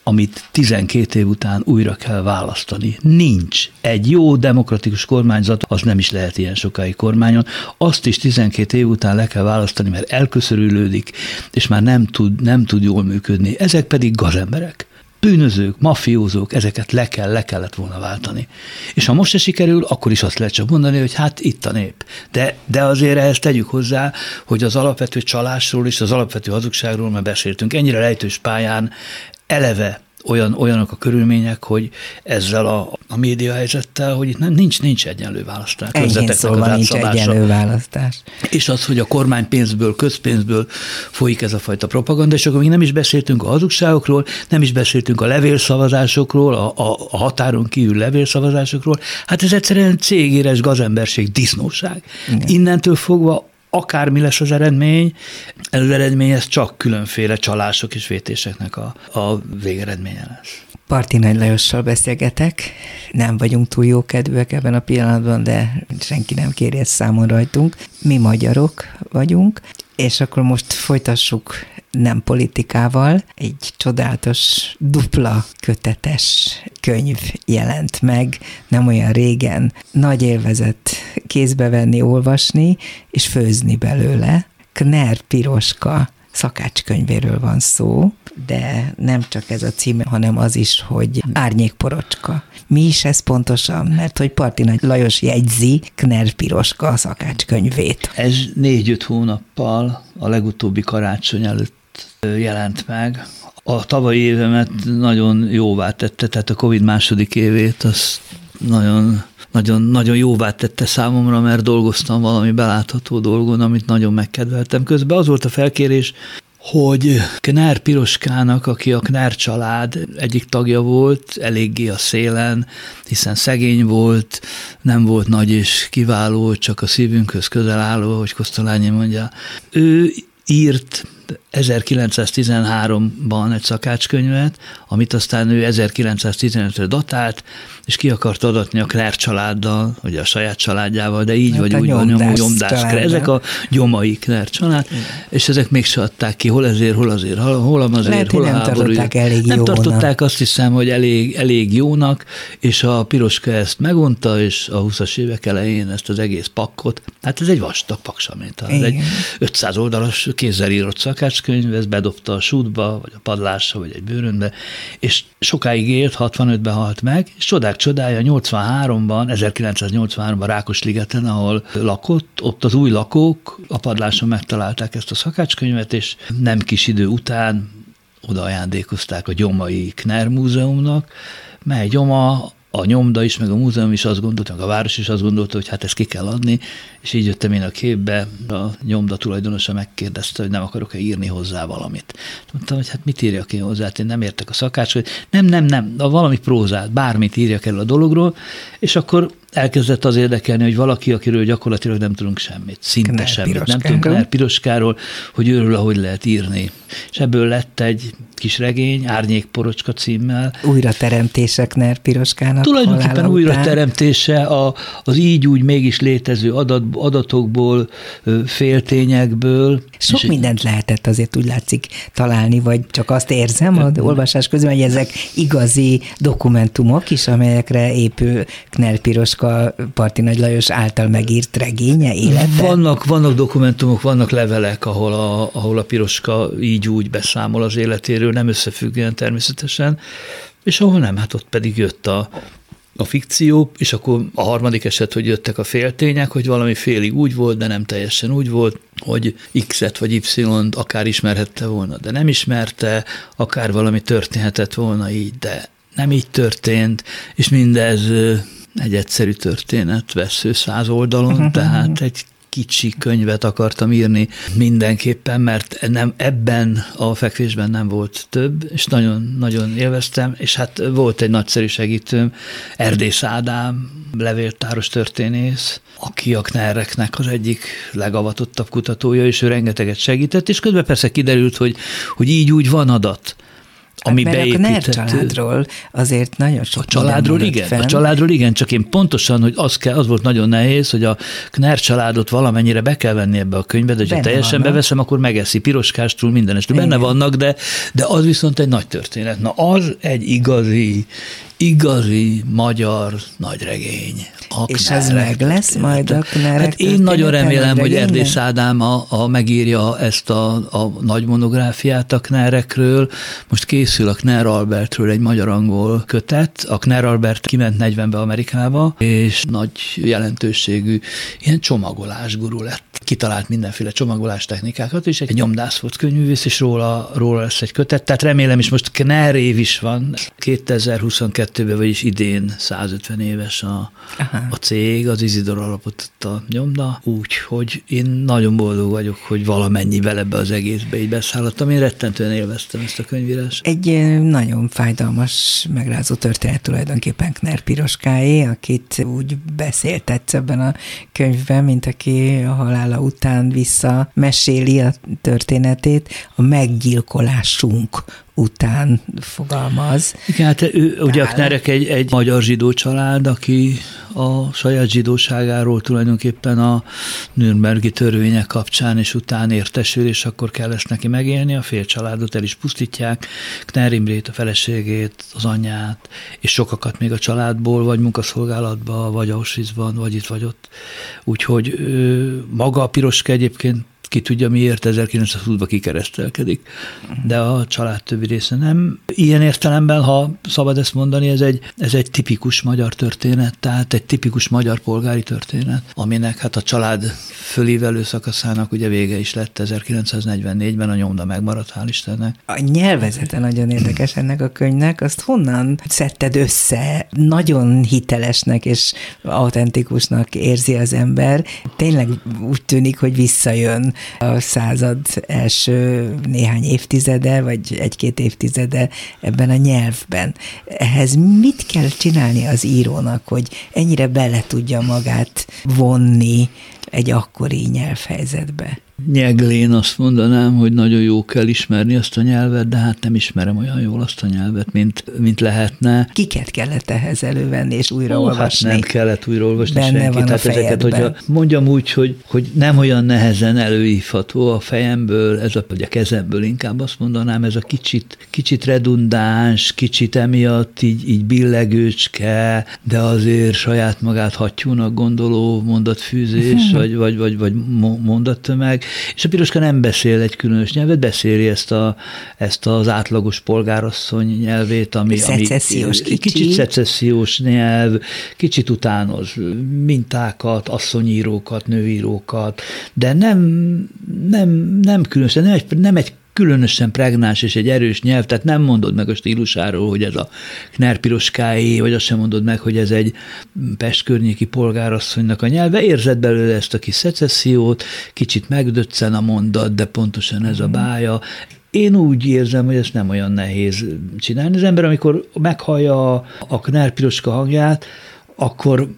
amit 12 év után újra kell választani. Nincs. Egy jó demokratikus kormányzat, az nem is lehet ilyen sokáig kormányon. Azt is 12 év után le kell választani, mert elköszörülődik, és már nem tud, nem tud jól működni. Ezek pedig gazemberek bűnözők, mafiózók, ezeket le kell, le kellett volna váltani. És ha most se sikerül, akkor is azt lehet csak mondani, hogy hát itt a nép. De, de azért ehhez tegyük hozzá, hogy az alapvető csalásról és az alapvető hazugságról már beszéltünk. Ennyire lejtős pályán eleve olyan, olyanok a körülmények, hogy ezzel a, a média helyzettel, hogy itt nem, nincs, nincs egyenlő választás. Enyhén szóval nincs egyenlő választás. És az, hogy a kormány pénzből, közpénzből folyik ez a fajta propaganda, és akkor még nem is beszéltünk a hazugságokról, nem is beszéltünk a levélszavazásokról, a, a, a határon kívül levélszavazásokról. Hát ez egyszerűen cégéres gazemberség, disznóság. Igen. Innentől fogva akármi lesz az eredmény, az eredmény ez csak különféle csalások és vétéseknek a, a végeredménye lesz. Parti Nagy Lajossal beszélgetek. Nem vagyunk túl jó kedvűek ebben a pillanatban, de senki nem kéri ezt számon rajtunk. Mi magyarok vagyunk, és akkor most folytassuk nem politikával. Egy csodálatos dupla kötetes könyv jelent meg nem olyan régen. Nagy élvezet kézbe venni, olvasni és főzni belőle. Kner Piroska szakácskönyvéről van szó, de nem csak ez a cím, hanem az is, hogy Árnyékporocska. Mi is ez pontosan? Mert hogy Parti Lajos jegyzi Kner Piroska szakácskönyvét. Ez négy-öt hónappal a legutóbbi karácsony előtt jelent meg. A tavalyi évemet nagyon jóvá tette, tehát a Covid második évét, az nagyon nagyon, nagyon jóvá tette számomra, mert dolgoztam valami belátható dolgon, amit nagyon megkedveltem. Közben az volt a felkérés, hogy Knár Piroskának, aki a Knár család egyik tagja volt, eléggé a szélen, hiszen szegény volt, nem volt nagy és kiváló, csak a szívünkhöz közel álló, hogy Kosztolányi mondja. Ő írt 1913-ban egy szakácskönyvet, amit aztán ő 1915-re datált, és ki akart adatni a Klár családdal, vagy a saját családjával, de így hát vagy úgy van, nyomdás, nyomdás Ezek a gyomai Klár család, Igen. és ezek mégse adták ki, hol ezért, hol azért, hol azért, Lehet, hol a nem tartották elég Nem jónak. tartották azt hiszem, hogy elég, elég jónak, és a Piroska ezt megunta, és a 20-as évek elején ezt az egész pakkot, hát ez egy vastag paksamény, ez egy 500 oldalas kézzel írott szakácskönyv, ez bedobta a sútba, vagy a padlásra, vagy egy bőrönbe, és sokáig élt, 65-ben halt meg, és csodák csodája 83-ban, 1983-ban Rákosligeten, ahol lakott, ott az új lakók a padláson megtalálták ezt a szakácskönyvet, és nem kis idő után oda ajándékozták a Gyomai Kner Múzeumnak, mely Gyoma a nyomda is, meg a múzeum is azt gondolta, meg a város is azt gondolta, hogy hát ezt ki kell adni, és így jöttem én a képbe, a nyomda tulajdonosa megkérdezte, hogy nem akarok-e írni hozzá valamit. Mondtam, hogy hát mit írjak én hozzá, hát én nem értek a szakács, hogy nem, nem, nem, a valami prózát, bármit írjak el a dologról, és akkor elkezdett az érdekelni, hogy valaki, akiről gyakorlatilag nem tudunk semmit, szinte Knár semmit, nem tudunk Knár Piroskáról, hogy őről ahogy lehet írni. És ebből lett egy kis regény, Árnyékporocska címmel. Újra teremtések Knár Piroskának Tulajdonképpen újra teremtése a, az így úgy mégis létező adat, adatokból, féltényekből. Sok és mindent lehetett azért úgy látszik találni, vagy csak azt érzem a olvasás közben, hogy ezek igazi dokumentumok is, amelyekre épül Knár Piroska Piroska Parti Nagy Lajos által megírt regénye, élete? Vannak, vannak dokumentumok, vannak levelek, ahol a, ahol a Piroska így úgy beszámol az életéről, nem összefüggően természetesen, és ahol nem, hát ott pedig jött a, a fikció, és akkor a harmadik eset, hogy jöttek a féltények, hogy valami félig úgy volt, de nem teljesen úgy volt, hogy X-et vagy Y-t akár ismerhette volna, de nem ismerte, akár valami történhetett volna így, de nem így történt, és mindez egy egyszerű történet, vesző száz oldalon, tehát egy kicsi könyvet akartam írni mindenképpen, mert nem, ebben a fekvésben nem volt több, és nagyon, nagyon élveztem, és hát volt egy nagyszerű segítőm, Erdész Ádám, levéltáros történész, aki a Knerreknek az egyik legavatottabb kutatója, és ő rengeteget segített, és közben persze kiderült, hogy, hogy így úgy van adat ami hát, mert beépített. a családról azért nagyon sok A családról igen, fenn. a családról igen, csak én pontosan, hogy az, kell, az volt nagyon nehéz, hogy a Kner családot valamennyire be kell venni ebbe a könyvbe, de ha teljesen vannak. beveszem, akkor megeszi piroskástról minden este. Benne vannak, de, de az viszont egy nagy történet. Na az egy igazi, igazi magyar nagyregény. És ez meg lesz majd a Hát én nagyon remélem, hogy Erdész Ádám a, a megírja ezt a, a nagy monográfiát a Knerekről. Most készül a Kner Albertről egy magyar-angol kötet. A Kner Albert kiment 40-be Amerikába, és nagy jelentőségű ilyen csomagolás guru lett. Kitalált mindenféle csomagolás technikákat, és egy nyomdász volt könyvűvész, és róla, róla lesz egy kötet. Tehát remélem is most Kner év is van. 2022-ben, vagyis idén 150 éves a, Aha a cég, az Izidor alapította a nyomda, úgyhogy én nagyon boldog vagyok, hogy valamennyi vele be az egészbe így beszállottam. Én rettentően élveztem ezt a könyvírást. Egy nagyon fájdalmas, megrázó történet tulajdonképpen Kner Piroskáé, akit úgy beszéltetsz ebben a könyvben, mint aki a halála után vissza meséli a történetét, a meggyilkolásunk után fogalmaz. Igen, hát ő, ugye a Knerek egy, egy magyar zsidó család, aki a saját zsidóságáról tulajdonképpen a Nürnbergi törvények kapcsán és után értesül, és akkor kell ezt neki megélni, a fél családot el is pusztítják, Kner Imrét, a feleségét, az anyját, és sokakat még a családból, vagy munkaszolgálatban, vagy Auschwitzban, vagy itt, vagy ott. Úgyhogy ő, maga a Piroska egyébként ki tudja miért 1920-ban kikeresztelkedik. De a család többi része nem. Ilyen értelemben, ha szabad ezt mondani, ez egy, ez egy tipikus magyar történet, tehát egy tipikus magyar polgári történet, aminek hát a család fölívelő szakaszának ugye vége is lett 1944-ben, a nyomda megmaradt, hál' Istennek. A nyelvezete nagyon érdekes ennek a könyvnek, azt honnan szedted össze? Nagyon hitelesnek és autentikusnak érzi az ember. Tényleg úgy tűnik, hogy visszajön a század első néhány évtizede, vagy egy-két évtizede ebben a nyelvben. Ehhez mit kell csinálni az írónak, hogy ennyire bele tudja magát vonni egy akkori nyelvhelyzetbe? Nyeglén azt mondanám, hogy nagyon jó kell ismerni azt a nyelvet, de hát nem ismerem olyan jól azt a nyelvet, mint, mint lehetne. Kiket kellett ehhez elővenni és újraolvasni? Hát nem kellett újraolvasni Benne senkit. Van Tehát ezeket, hogyha mondjam úgy, hogy, hogy nem olyan nehezen előívható a fejemből, ez a, vagy a kezemből inkább azt mondanám, ez a kicsit, kicsit redundáns, kicsit emiatt így, így billegőcske, de azért saját magát hattyúnak gondoló mondatfűzés, vagy, vagy, vagy, vagy mondattömeg, és a piroska nem beszél egy különös nyelvet, beszéli ezt, a, ezt az átlagos polgárasszony nyelvét, ami, ami kicsi. kicsit szecessziós nyelv, kicsit utánoz mintákat, asszonyírókat, nőírókat, de nem, nem, nem különösen, nem egy, nem egy különösen pregnáns és egy erős nyelv, tehát nem mondod meg a stílusáról, hogy ez a Knerpiroskáé, vagy azt sem mondod meg, hogy ez egy Pest környéki polgárasszonynak a nyelve. Érzed belőle ezt a kis szecessziót, kicsit megdöccen a mondat, de pontosan ez a bája. Én úgy érzem, hogy ezt nem olyan nehéz csinálni. Az ember, amikor meghallja a Knerpiroska hangját, akkor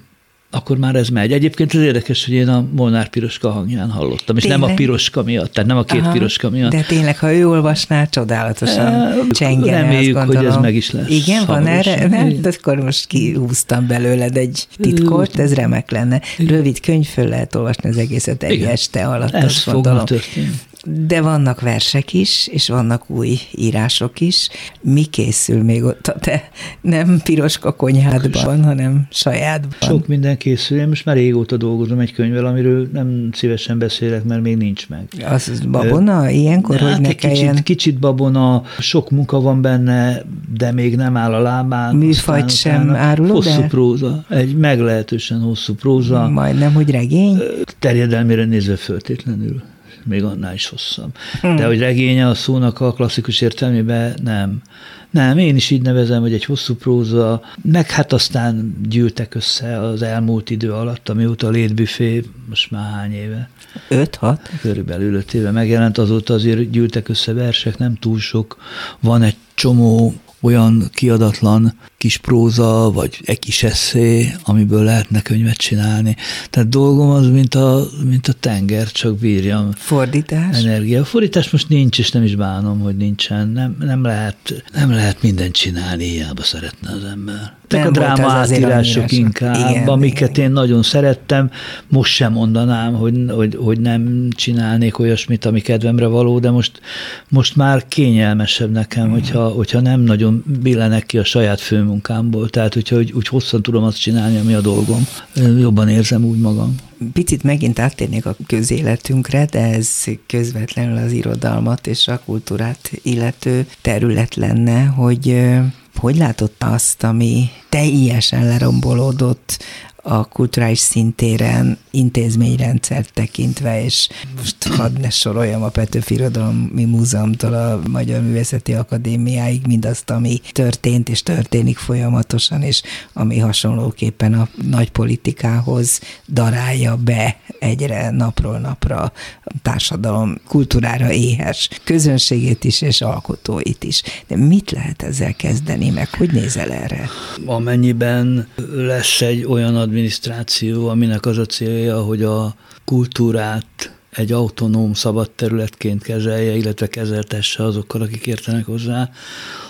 akkor már ez megy. Egyébként az érdekes, hogy én a Molnár piroska hangján hallottam, és tényleg? nem a piroska miatt, tehát nem a két Aha, piroska miatt. De tényleg, ha ő olvasná, csodálatosan e, csengene, Reméljük, hogy ez meg is lesz. Igen, van erre? De akkor most kihúztam belőled egy titkot, ez remek lenne. Rövid könyv, föl lehet olvasni az egészet egy Igen. este alatt. Ez fog történni. De vannak versek is, és vannak új írások is. Mi készül még ott a te nem piroska konyhádban, hanem sajátban? Sok minden készül. Én most már régóta dolgozom egy könyvvel, amiről nem szívesen beszélek, mert még nincs meg. Az babona ilyenkor, hát hogy ne kelljen... Kicsit, kicsit babona, sok munka van benne, de még nem áll a lábán. Műfajt sem árulod Hosszú de? próza, egy meglehetősen hosszú próza. Majdnem, hogy regény? Terjedelmére nézve föltétlenül még annál is hosszabb. Hmm. De hogy regénye a szónak a klasszikus értelmében nem. Nem, én is így nevezem, hogy egy hosszú próza, meg hát aztán gyűltek össze az elmúlt idő alatt, amióta a létbüfé, most már hány éve? Öt, hat? Körülbelül öt éve megjelent, azóta azért gyűltek össze versek, nem túl sok. Van egy csomó olyan kiadatlan kis próza, vagy egy kis eszé, amiből lehetne könyvet csinálni. Tehát dolgom az, mint a, mint a tenger, csak bírjam. Fordítás? Energia. A fordítás most nincs, és nem is bánom, hogy nincsen. Nem, nem, lehet, nem lehet mindent csinálni, hiába szeretne az ember. Ezek a dráma átírások inkább, igen, amiket igen. én nagyon szerettem. Most sem mondanám, hogy, hogy, hogy nem csinálnék olyasmit, ami kedvemre való, de most, most már kényelmesebb nekem, hogyha, hogyha nem nagyon billenek ki a saját főmunkámból. Tehát, úgy, úgy hosszan tudom azt csinálni, ami a dolgom. Jobban érzem úgy magam. Picit megint áttérnék a közéletünkre, de ez közvetlenül az irodalmat és a kultúrát illető terület lenne, hogy hogy látott azt, ami teljesen lerombolódott a kulturális szintéren intézményrendszert tekintve, és most hadd ne soroljam a Petőfi Irodalmi Múzeumtól a Magyar Művészeti Akadémiáig mindazt, ami történt és történik folyamatosan, és ami hasonlóképpen a nagy politikához darálja be egyre napról napra a társadalom kultúrára éhes közönségét is, és alkotóit is. De mit lehet ezzel kezdeni, meg hogy nézel erre? Amennyiben lesz egy olyan adminisztráció, aminek az a célja, hogy a kultúrát egy autonóm szabad területként kezelje, illetve kezeltesse azokkal, akik értenek hozzá,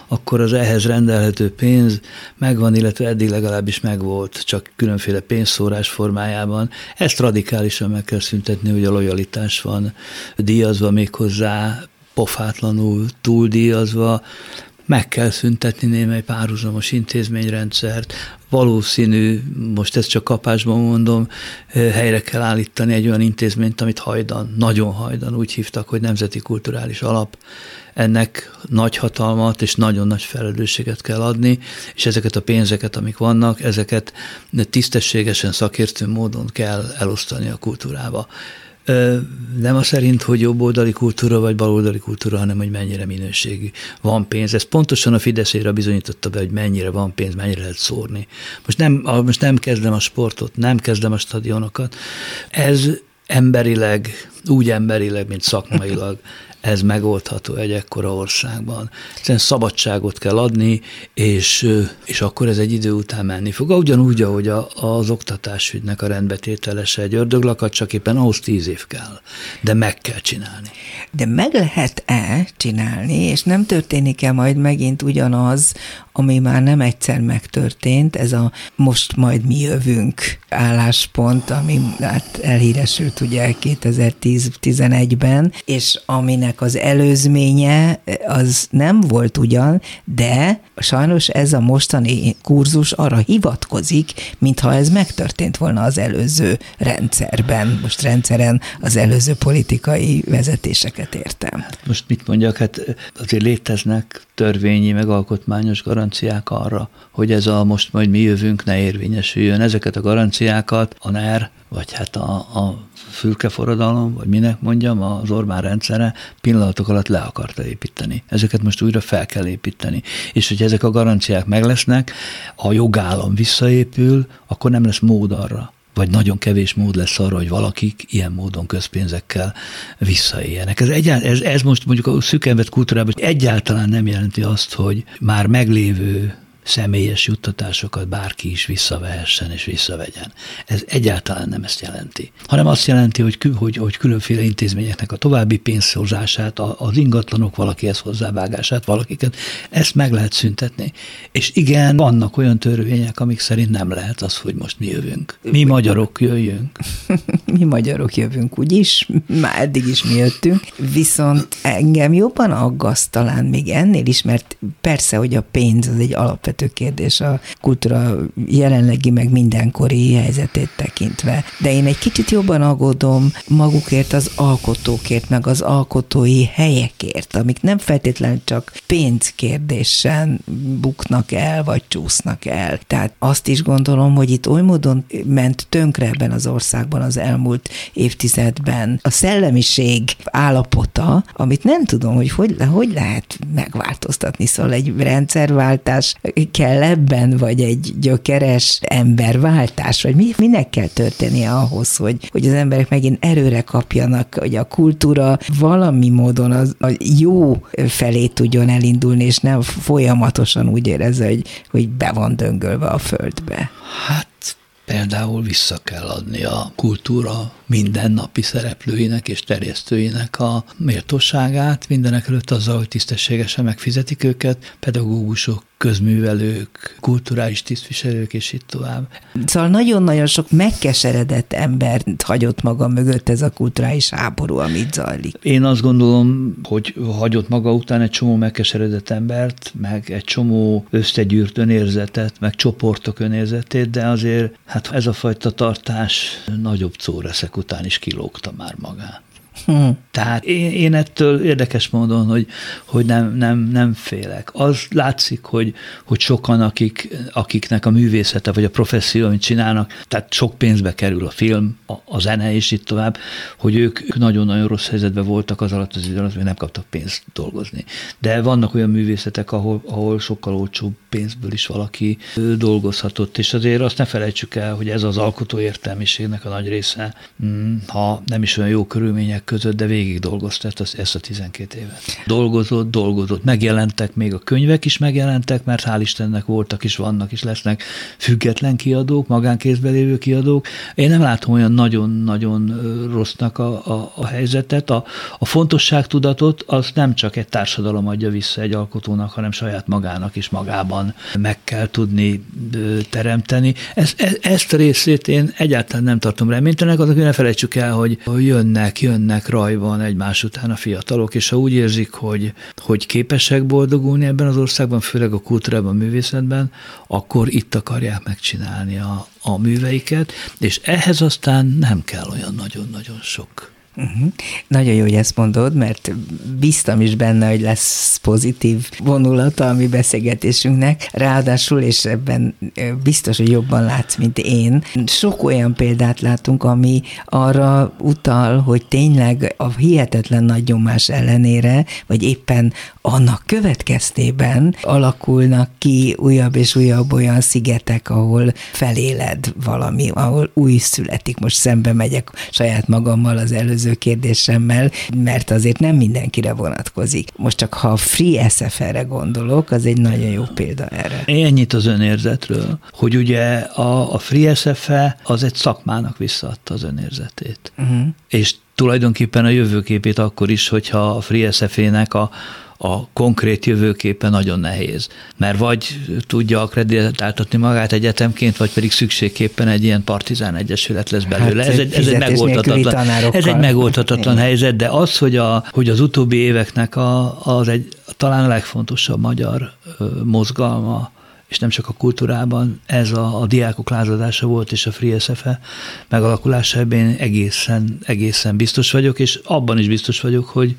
akkor az ehhez rendelhető pénz megvan, illetve eddig legalábbis megvolt, csak különféle pénzszórás formájában. Ezt radikálisan meg kell szüntetni, hogy a lojalitás van díjazva méghozzá pofátlanul túldíjazva, meg kell szüntetni némely párhuzamos intézményrendszert, valószínű, most ezt csak kapásban mondom, helyre kell állítani egy olyan intézményt, amit hajdan, nagyon hajdan úgy hívtak, hogy Nemzeti Kulturális Alap. Ennek nagy hatalmat és nagyon nagy felelősséget kell adni, és ezeket a pénzeket, amik vannak, ezeket tisztességesen, szakértő módon kell elosztani a kultúrába. Nem a szerint, hogy jobboldali kultúra vagy baloldali kultúra, hanem hogy mennyire minőségű. Van pénz. Ez pontosan a Fideszére bizonyította be, hogy mennyire van pénz, mennyire lehet szórni. Most nem, most nem kezdem a sportot, nem kezdem a stadionokat. Ez emberileg, úgy emberileg, mint szakmailag ez megoldható egy ekkora országban. Egyszerűen szabadságot kell adni, és, és akkor ez egy idő után menni fog. Ugyanúgy, ahogy a, az oktatásügynek a rendbetételese egy ördöglakat, csak éppen ahhoz tíz év kell. De meg kell csinálni. De meg lehet-e csinálni, és nem történik-e majd megint ugyanaz, ami már nem egyszer megtörtént, ez a most majd mi jövünk álláspont, ami hát elhíresült ugye 2010-11-ben, és aminek az előzménye az nem volt ugyan, de sajnos ez a mostani kurzus arra hivatkozik, mintha ez megtörtént volna az előző rendszerben. Most rendszeren az előző politikai vezetéseket értem. Most mit mondjak, hát azért léteznek törvényi, meg alkotmányos garanciák arra, hogy ez a most majd mi jövünk ne érvényesüljön. Ezeket a garanciákat a NER, vagy hát a, a fülkeforradalom, vagy minek mondjam, az Orbán rendszere pillanatok alatt le akarta építeni. Ezeket most újra fel kell építeni. És hogy ezek a garanciák meg lesznek, a jogállam visszaépül, akkor nem lesz mód arra, vagy nagyon kevés mód lesz arra, hogy valakik ilyen módon közpénzekkel visszaéljenek. Ez, egyált, ez, ez most mondjuk a szükembet kultúrában egyáltalán nem jelenti azt, hogy már meglévő személyes juttatásokat bárki is visszavehessen és visszavegyen. Ez egyáltalán nem ezt jelenti, hanem azt jelenti, hogy, hogy, hogy különféle intézményeknek a további pénzhozását, az ingatlanok valakihez hozzávágását, valakiket, ezt meg lehet szüntetni. És igen, vannak olyan törvények, amik szerint nem lehet az, hogy most mi jövünk. Mi magyarok jöjjünk. mi magyarok jövünk, úgyis, már eddig is mi jöttünk, viszont engem jobban aggaszt talán még ennél is, mert persze, hogy a pénz az egy alapvető alapvető kérdés a kultúra jelenlegi meg mindenkori helyzetét tekintve. De én egy kicsit jobban aggódom magukért, az alkotókért, meg az alkotói helyekért, amik nem feltétlenül csak pénzkérdésen buknak el, vagy csúsznak el. Tehát azt is gondolom, hogy itt oly módon ment tönkre ebben az országban az elmúlt évtizedben a szellemiség állapota, amit nem tudom, hogy hogy, hogy lehet megváltoztatni. Szóval egy rendszerváltás kell ebben, vagy egy gyökeres emberváltás, vagy mi, minek kell történnie ahhoz, hogy, hogy az emberek megint erőre kapjanak, hogy a kultúra valami módon az, a jó felé tudjon elindulni, és nem folyamatosan úgy érezze, hogy, hogy be van döngölve a földbe. Hát például vissza kell adni a kultúra mindennapi szereplőinek és terjesztőinek a méltóságát, mindenek előtt azzal, hogy tisztességesen megfizetik őket, pedagógusok, közművelők, kulturális tisztviselők, és itt tovább. Szóval nagyon-nagyon sok megkeseredett embert hagyott maga mögött ez a kulturális háború, amit zajlik. Én azt gondolom, hogy hagyott maga után egy csomó megkeseredett embert, meg egy csomó összegyűrt önérzetet, meg csoportok önérzetét, de azért hát ez a fajta tartás nagyobb córeszek után is kilógta már magát. Hmm. Tehát én, én ettől érdekes módon, hogy, hogy nem, nem, nem félek. Az látszik, hogy, hogy sokan, akik, akiknek a művészete vagy a professzió, amit csinálnak, tehát sok pénzbe kerül a film, a, a zene és itt tovább, hogy ők nagyon-nagyon rossz helyzetben voltak az alatt az idő alatt, hogy nem kaptak pénzt dolgozni. De vannak olyan művészetek, ahol, ahol sokkal olcsóbb pénzből is valaki dolgozhatott, és azért azt ne felejtsük el, hogy ez az alkotó értelmiségnek a nagy része, mm, ha nem is olyan jó körülmények között, de végig dolgozta ezt, ezt a 12 évet. Dolgozott, dolgozott, megjelentek, még a könyvek is megjelentek, mert hál' Istennek voltak is, vannak is, lesznek független kiadók, magánkézbe lévő kiadók. Én nem látom olyan nagyon-nagyon rossznak a, a, a helyzetet. A, a fontosságtudatot az nem csak egy társadalom adja vissza egy alkotónak, hanem saját magának is magában meg kell tudni teremteni. Ez, ez, ezt a részét én egyáltalán nem tartom reménytelenek, azok ne felejtsük el, hogy jönnek, jönnek mennek rajban egymás után a fiatalok, és ha úgy érzik, hogy, hogy képesek boldogulni ebben az országban, főleg a kultúrában, a művészetben, akkor itt akarják megcsinálni a, a műveiket, és ehhez aztán nem kell olyan nagyon-nagyon sok Uh-huh. Nagyon jó, hogy ezt mondod, mert biztam is benne, hogy lesz pozitív vonulata a mi beszélgetésünknek. Ráadásul, és ebben biztos, hogy jobban látsz, mint én, sok olyan példát látunk, ami arra utal, hogy tényleg a hihetetlen nagy nyomás ellenére, vagy éppen annak következtében alakulnak ki újabb és újabb olyan szigetek, ahol feléled valami, ahol új születik. Most szembe megyek saját magammal az előző kérdésemmel, mert azért nem mindenkire vonatkozik. Most csak ha a Free SFR-re gondolok, az egy nagyon jó példa erre. Ennyit az önérzetről, hogy ugye a, a Free SFE az egy szakmának visszaadta az önérzetét. Uh-huh. És tulajdonképpen a jövőképét akkor is, hogyha a Free SFE-nek a a konkrét jövőképe nagyon nehéz. Mert vagy tudja akreditáltatni magát egyetemként, vagy pedig szükségképpen egy ilyen partizán egyesület lesz belőle. Hát, ez, egy, ez, egy megoldhatatlan, ez egy megoldhatatlan helyzet, de az, hogy, a, hogy az utóbbi éveknek a, az egy talán a legfontosabb magyar mozgalma, és nem csak a kultúrában, ez a, a diákok lázadása volt, és a Free SFE megalakulása ebben egészen, egészen biztos vagyok, és abban is biztos vagyok, hogy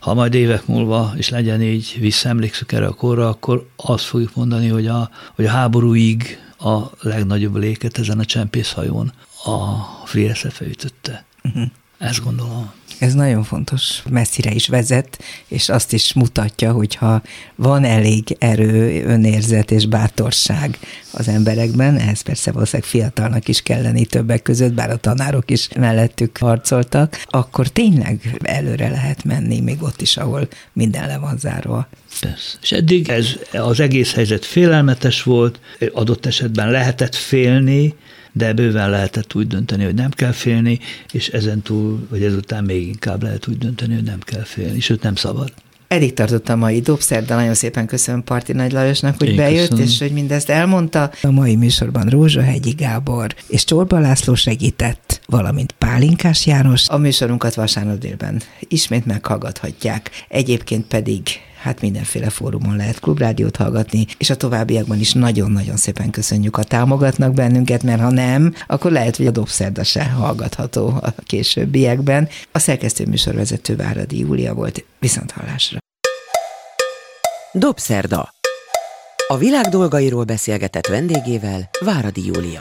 ha majd évek múlva, és legyen így, visszaemlékszük erre a korra, akkor azt fogjuk mondani, hogy a, hogy a háborúig a legnagyobb léket ezen a csempészhajón a Free SFE ütötte. Uh-huh. Ezt gondolom. Ez nagyon fontos, messzire is vezet, és azt is mutatja, hogyha van elég erő, önérzet és bátorság az emberekben, ehhez persze valószínűleg fiatalnak is kell lenni többek között, bár a tanárok is mellettük harcoltak, akkor tényleg előre lehet menni, még ott is, ahol minden le van zárva. Persze. És eddig ez az egész helyzet félelmetes volt, adott esetben lehetett félni, de bőven lehetett úgy dönteni, hogy nem kell félni, és ezen túl, vagy ezután még inkább lehet úgy dönteni, hogy nem kell félni, sőt nem szabad. Eddig tartott a mai dobszer, de nagyon szépen köszönöm Parti Nagy Lajosnak, hogy Én bejött, köszönöm. és hogy mindezt elmondta. A mai műsorban Rózsahegyi Gábor és Csorba László segített, valamint Pálinkás János. A műsorunkat vasárnap délben ismét meghallgathatják. Egyébként pedig hát mindenféle fórumon lehet klubrádiót hallgatni, és a továbbiakban is nagyon-nagyon szépen köszönjük, ha támogatnak bennünket, mert ha nem, akkor lehet, hogy a dobszerda se hallgatható a későbbiekben. A szerkesztő műsorvezető Váradi Júlia volt, viszont hallásra. Dobszerda. A világ dolgairól beszélgetett vendégével Váradi Júlia.